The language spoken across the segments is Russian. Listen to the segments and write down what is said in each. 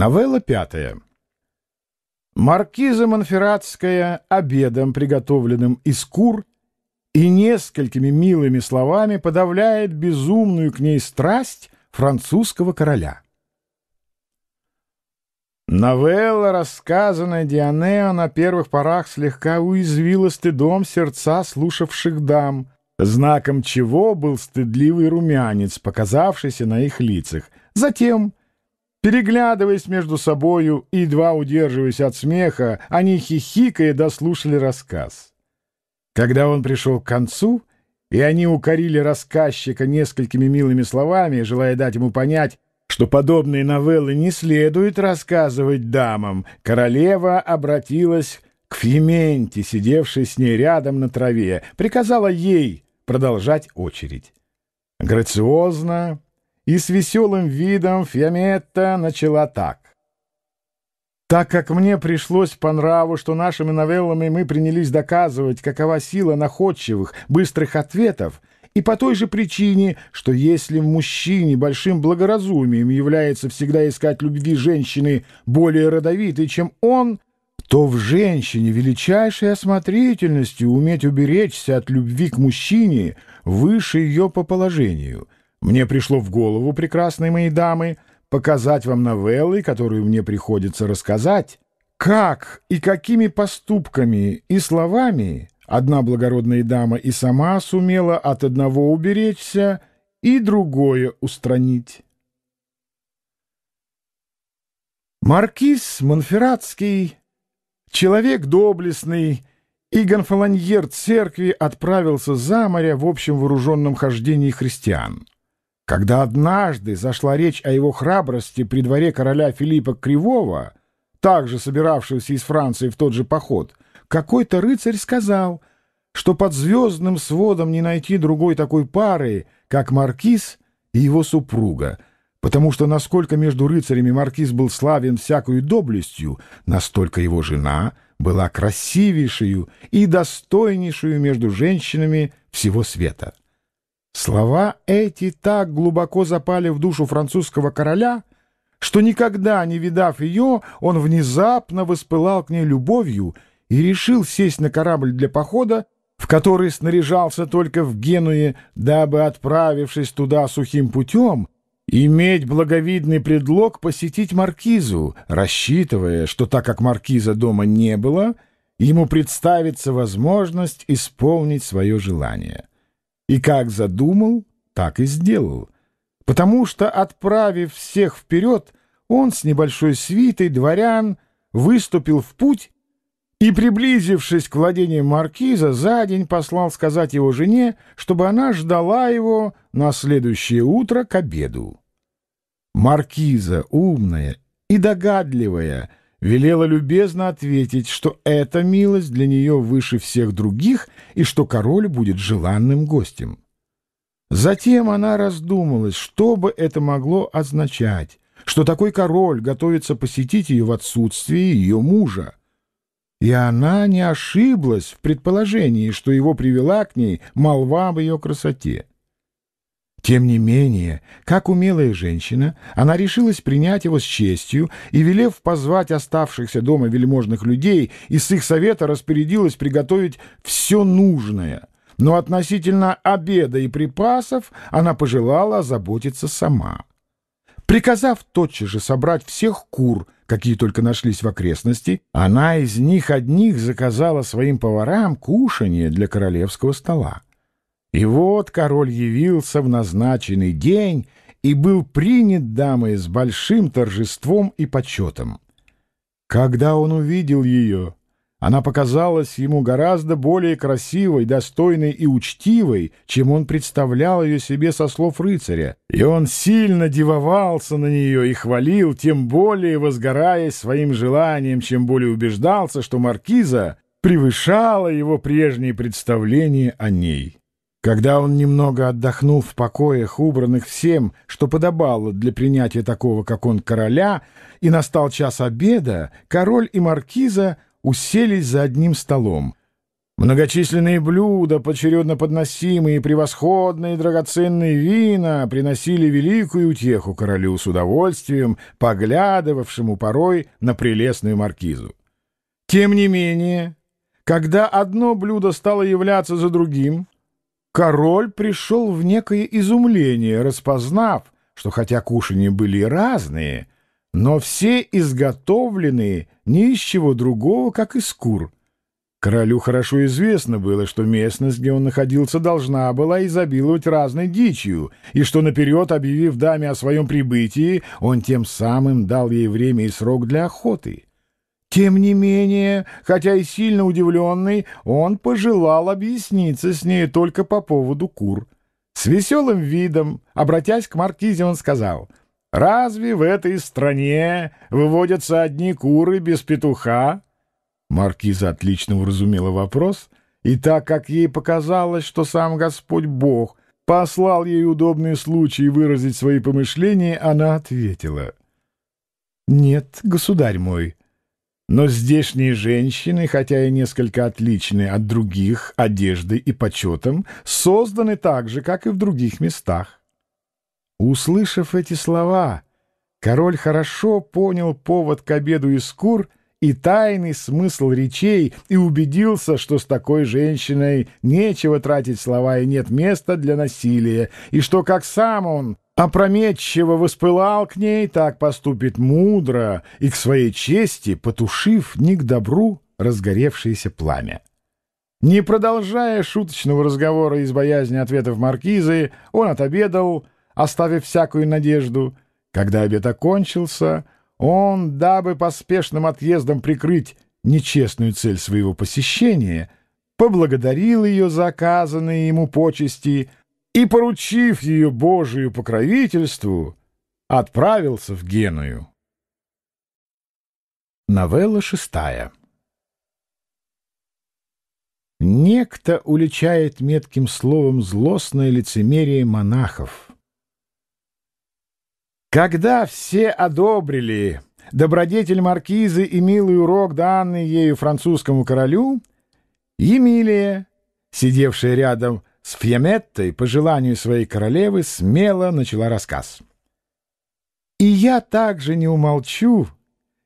Новелла пятая. Маркиза Монферратская обедом, приготовленным из кур, и несколькими милыми словами подавляет безумную к ней страсть французского короля. Новелла, рассказанная Дианео, на первых порах слегка уязвила стыдом сердца слушавших дам, знаком чего был стыдливый румянец, показавшийся на их лицах. Затем Переглядываясь между собою и едва удерживаясь от смеха, они хихикая дослушали рассказ. Когда он пришел к концу, и они укорили рассказчика несколькими милыми словами, желая дать ему понять, что подобные новеллы не следует рассказывать дамам, королева обратилась к Фементе, сидевшей с ней рядом на траве, приказала ей продолжать очередь. Грациозно, и с веселым видом Фиаметта начала так. Так как мне пришлось по нраву, что нашими новеллами мы принялись доказывать, какова сила находчивых, быстрых ответов, и по той же причине, что если в мужчине большим благоразумием является всегда искать любви женщины более родовитой, чем он, то в женщине величайшей осмотрительностью уметь уберечься от любви к мужчине выше ее по положению — мне пришло в голову, прекрасные мои дамы, показать вам новеллы, которые мне приходится рассказать, как и какими поступками и словами одна благородная дама и сама сумела от одного уберечься и другое устранить. Маркиз Монферратский, человек доблестный, и гонфолоньер церкви отправился за море в общем вооруженном хождении христиан. Когда однажды зашла речь о его храбрости при дворе короля Филиппа Кривого, также собиравшегося из Франции в тот же поход, какой-то рыцарь сказал, что под звездным сводом не найти другой такой пары, как маркиз и его супруга, потому что насколько между рыцарями маркиз был славен всякою доблестью, настолько его жена была красивейшую и достойнейшую между женщинами всего света. Слова эти так глубоко запали в душу французского короля, что никогда не видав ее, он внезапно воспылал к ней любовью и решил сесть на корабль для похода, в который снаряжался только в Генуе, дабы, отправившись туда сухим путем, иметь благовидный предлог посетить маркизу, рассчитывая, что так как маркиза дома не было, ему представится возможность исполнить свое желание. И как задумал, так и сделал. Потому что, отправив всех вперед, он с небольшой свитой дворян выступил в путь и, приблизившись к владениям маркиза, за день послал сказать его жене, чтобы она ждала его на следующее утро к обеду. Маркиза, умная и догадливая, велела любезно ответить, что эта милость для нее выше всех других и что король будет желанным гостем. Затем она раздумалась, что бы это могло означать, что такой король готовится посетить ее в отсутствии ее мужа. И она не ошиблась в предположении, что его привела к ней молва об ее красоте. Тем не менее, как умелая женщина, она решилась принять его с честью и, велев позвать оставшихся дома вельможных людей, из их совета распорядилась приготовить все нужное. Но относительно обеда и припасов она пожелала озаботиться сама. Приказав тотчас же собрать всех кур, какие только нашлись в окрестности, она из них одних заказала своим поварам кушанье для королевского стола. И вот король явился в назначенный день и был принят дамой с большим торжеством и почетом. Когда он увидел ее, она показалась ему гораздо более красивой, достойной и учтивой, чем он представлял ее себе со слов рыцаря, и он сильно дивовался на нее и хвалил, тем более возгораясь своим желанием, чем более убеждался, что маркиза превышала его прежние представления о ней. Когда он немного отдохнул в покоях, убранных всем, что подобало для принятия такого, как он, короля, и настал час обеда, король и маркиза уселись за одним столом. Многочисленные блюда, поочередно подносимые, превосходные драгоценные вина приносили великую утеху королю с удовольствием, поглядывавшему порой на прелестную маркизу. Тем не менее, когда одно блюдо стало являться за другим, король пришел в некое изумление, распознав, что хотя кушанья были разные, но все изготовленные ни из чего другого, как из кур — Королю хорошо известно было, что местность, где он находился, должна была изобиловать разной дичью, и что наперед, объявив даме о своем прибытии, он тем самым дал ей время и срок для охоты. Тем не менее, хотя и сильно удивленный, он пожелал объясниться с ней только по поводу кур. С веселым видом, обратясь к маркизе, он сказал, «Разве в этой стране выводятся одни куры без петуха?» Маркиза отлично уразумела вопрос, и так как ей показалось, что сам Господь Бог послал ей удобный случай выразить свои помышления, она ответила. «Нет, государь мой, но здешние женщины, хотя и несколько отличны от других одеждой и почетом, созданы так же, как и в других местах». Услышав эти слова, король хорошо понял повод к обеду из кур — и тайный смысл речей и убедился, что с такой женщиной нечего тратить слова и нет места для насилия, и что как сам он опрометчиво воспылал к ней, так поступит мудро и к своей чести, потушив не к добру разгоревшееся пламя. Не продолжая шуточного разговора из боязни ответов маркизы, он отобедал, оставив всякую надежду. Когда обед окончился, он, дабы поспешным отъездом прикрыть нечестную цель своего посещения, поблагодарил ее за оказанные ему почести и, поручив ее Божию покровительству, отправился в Геную. Новелла шестая Некто уличает метким словом злостное лицемерие монахов — когда все одобрили добродетель маркизы и милый урок, данный ею французскому королю, Емилия, сидевшая рядом с Фьеметтой, по желанию своей королевы, смело начала рассказ. «И я также не умолчу,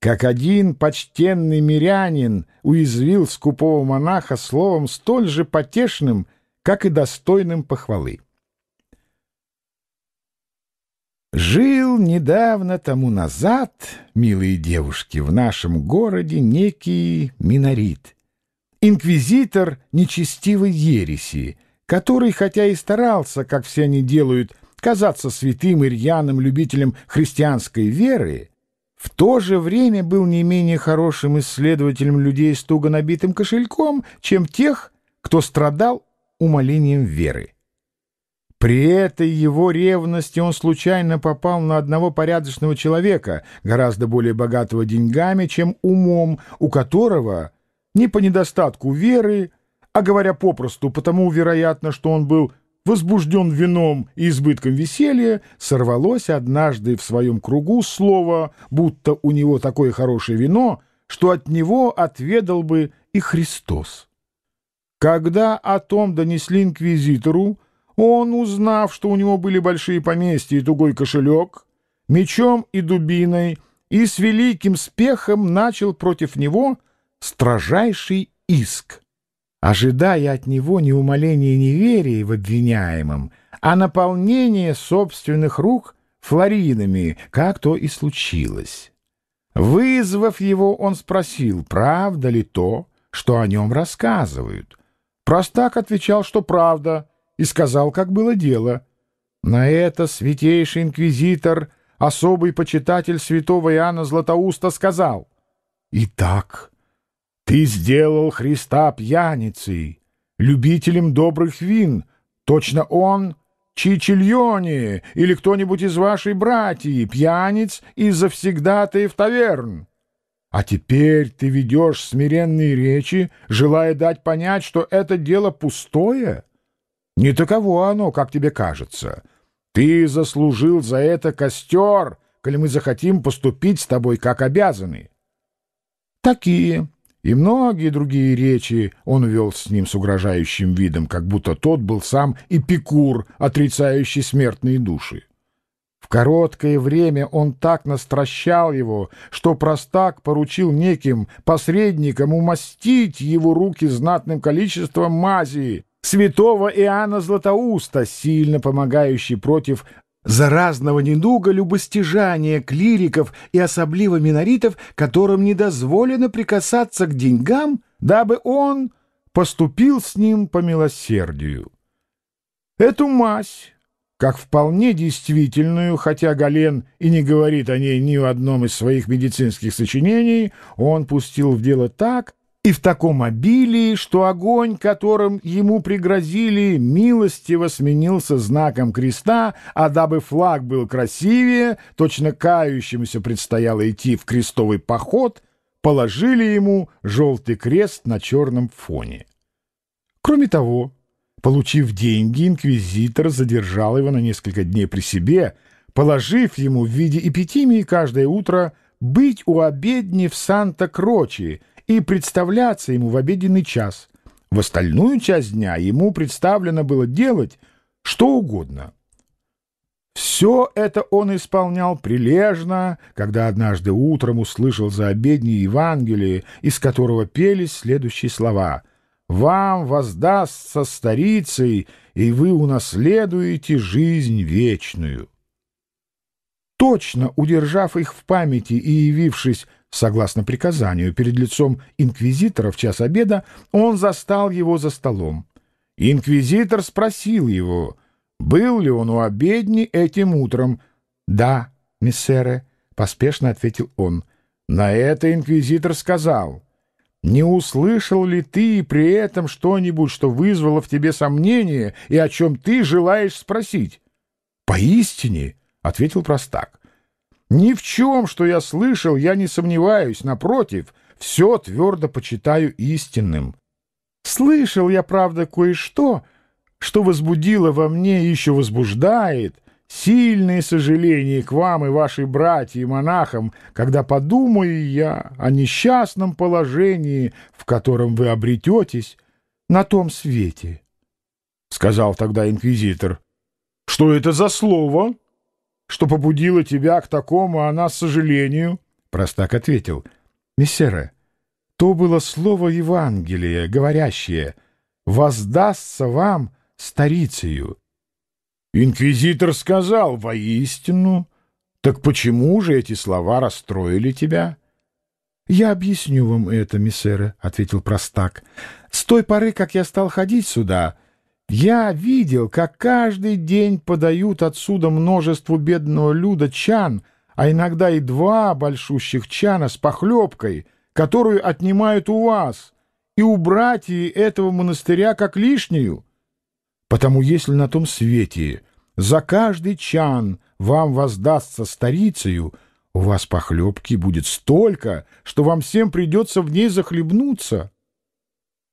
как один почтенный мирянин уязвил скупого монаха словом столь же потешным, как и достойным похвалы. Жил недавно тому назад, милые девушки, в нашем городе некий Минорит, инквизитор нечестивой ереси, который, хотя и старался, как все они делают, казаться святым и рьяным любителем христианской веры, в то же время был не менее хорошим исследователем людей с туго набитым кошельком, чем тех, кто страдал умолением веры. При этой его ревности он случайно попал на одного порядочного человека, гораздо более богатого деньгами, чем умом, у которого, не по недостатку веры, а говоря попросту, потому, вероятно, что он был возбужден вином и избытком веселья, сорвалось однажды в своем кругу слово, будто у него такое хорошее вино, что от него отведал бы и Христос. Когда о том донесли инквизитору, он, узнав, что у него были большие поместья и тугой кошелек, мечом и дубиной, и с великим спехом начал против него строжайший иск, ожидая от него не умоления неверия в обвиняемом, а наполнения собственных рук флоринами, как то и случилось. Вызвав его, он спросил, правда ли то, что о нем рассказывают. Простак отвечал, что правда — и сказал, как было дело. На это святейший инквизитор, особый почитатель святого Иоанна Златоуста, сказал, «Итак, ты сделал Христа пьяницей, любителем добрых вин, точно он, Чичильоне или кто-нибудь из вашей братьев, пьяниц из в таверн. А теперь ты ведешь смиренные речи, желая дать понять, что это дело пустое». Не таково оно, как тебе кажется. Ты заслужил за это костер, коли мы захотим поступить с тобой как обязаны. Такие и многие другие речи он вел с ним с угрожающим видом, как будто тот был сам Эпикур, отрицающий смертные души. В короткое время он так настращал его, что простак поручил неким посредникам умастить его руки знатным количеством мази, святого Иоанна Златоуста, сильно помогающий против заразного недуга любостяжания клириков и особливо миноритов, которым не дозволено прикасаться к деньгам, дабы он поступил с ним по милосердию. Эту мазь, как вполне действительную, хотя Гален и не говорит о ней ни в одном из своих медицинских сочинений, он пустил в дело так, и в таком обилии, что огонь, которым ему пригрозили, милостиво сменился знаком креста, а дабы флаг был красивее, точно кающимся предстояло идти в крестовый поход, положили ему желтый крест на черном фоне. Кроме того, получив деньги, инквизитор задержал его на несколько дней при себе, положив ему в виде эпитимии каждое утро быть у обедни в Санта-Крочи, и представляться ему в обеденный час. В остальную часть дня ему представлено было делать что угодно. Все это он исполнял прилежно, когда однажды утром услышал за обедней Евангелие, из которого пелись следующие слова «Вам воздастся старицей, и вы унаследуете жизнь вечную». Точно удержав их в памяти и явившись Согласно приказанию, перед лицом инквизитора в час обеда он застал его за столом. Инквизитор спросил его, был ли он у обедни этим утром. «Да, миссере», — поспешно ответил он. На это инквизитор сказал, «Не услышал ли ты при этом что-нибудь, что вызвало в тебе сомнение и о чем ты желаешь спросить?» «Поистине», — ответил простак, — ни в чем, что я слышал, я не сомневаюсь, напротив, все твердо почитаю истинным. Слышал я, правда, кое-что, что возбудило во мне и еще возбуждает сильные сожаления к вам и вашей братьям монахам, когда подумаю я о несчастном положении, в котором вы обрететесь на том свете. — сказал тогда инквизитор. — Что это за слово? — что побудило тебя к такому, а она, с сожалению...» Простак ответил, «Мессера, то было слово Евангелия, говорящее, воздастся вам старицею». Инквизитор сказал, «Воистину, так почему же эти слова расстроили тебя?» «Я объясню вам это, мессера», — ответил простак. «С той поры, как я стал ходить сюда...» Я видел, как каждый день подают отсюда множеству бедного люда чан, а иногда и два большущих чана с похлебкой, которую отнимают у вас, и у братьев этого монастыря как лишнюю. Потому если на том свете за каждый чан вам воздастся старицею, у вас похлебки будет столько, что вам всем придется в ней захлебнуться».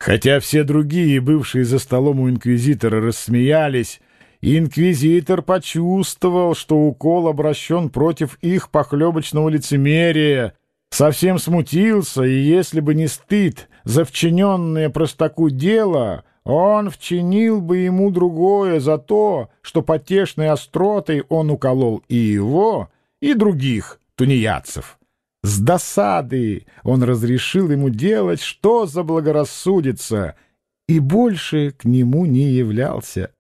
Хотя все другие, бывшие за столом у инквизитора, рассмеялись, инквизитор почувствовал, что укол обращен против их похлебочного лицемерия, совсем смутился, и если бы не стыд за вчиненное простаку дело, он вчинил бы ему другое за то, что потешной остротой он уколол и его, и других тунеядцев. С досады он разрешил ему делать, что заблагорассудится, и больше к нему не являлся.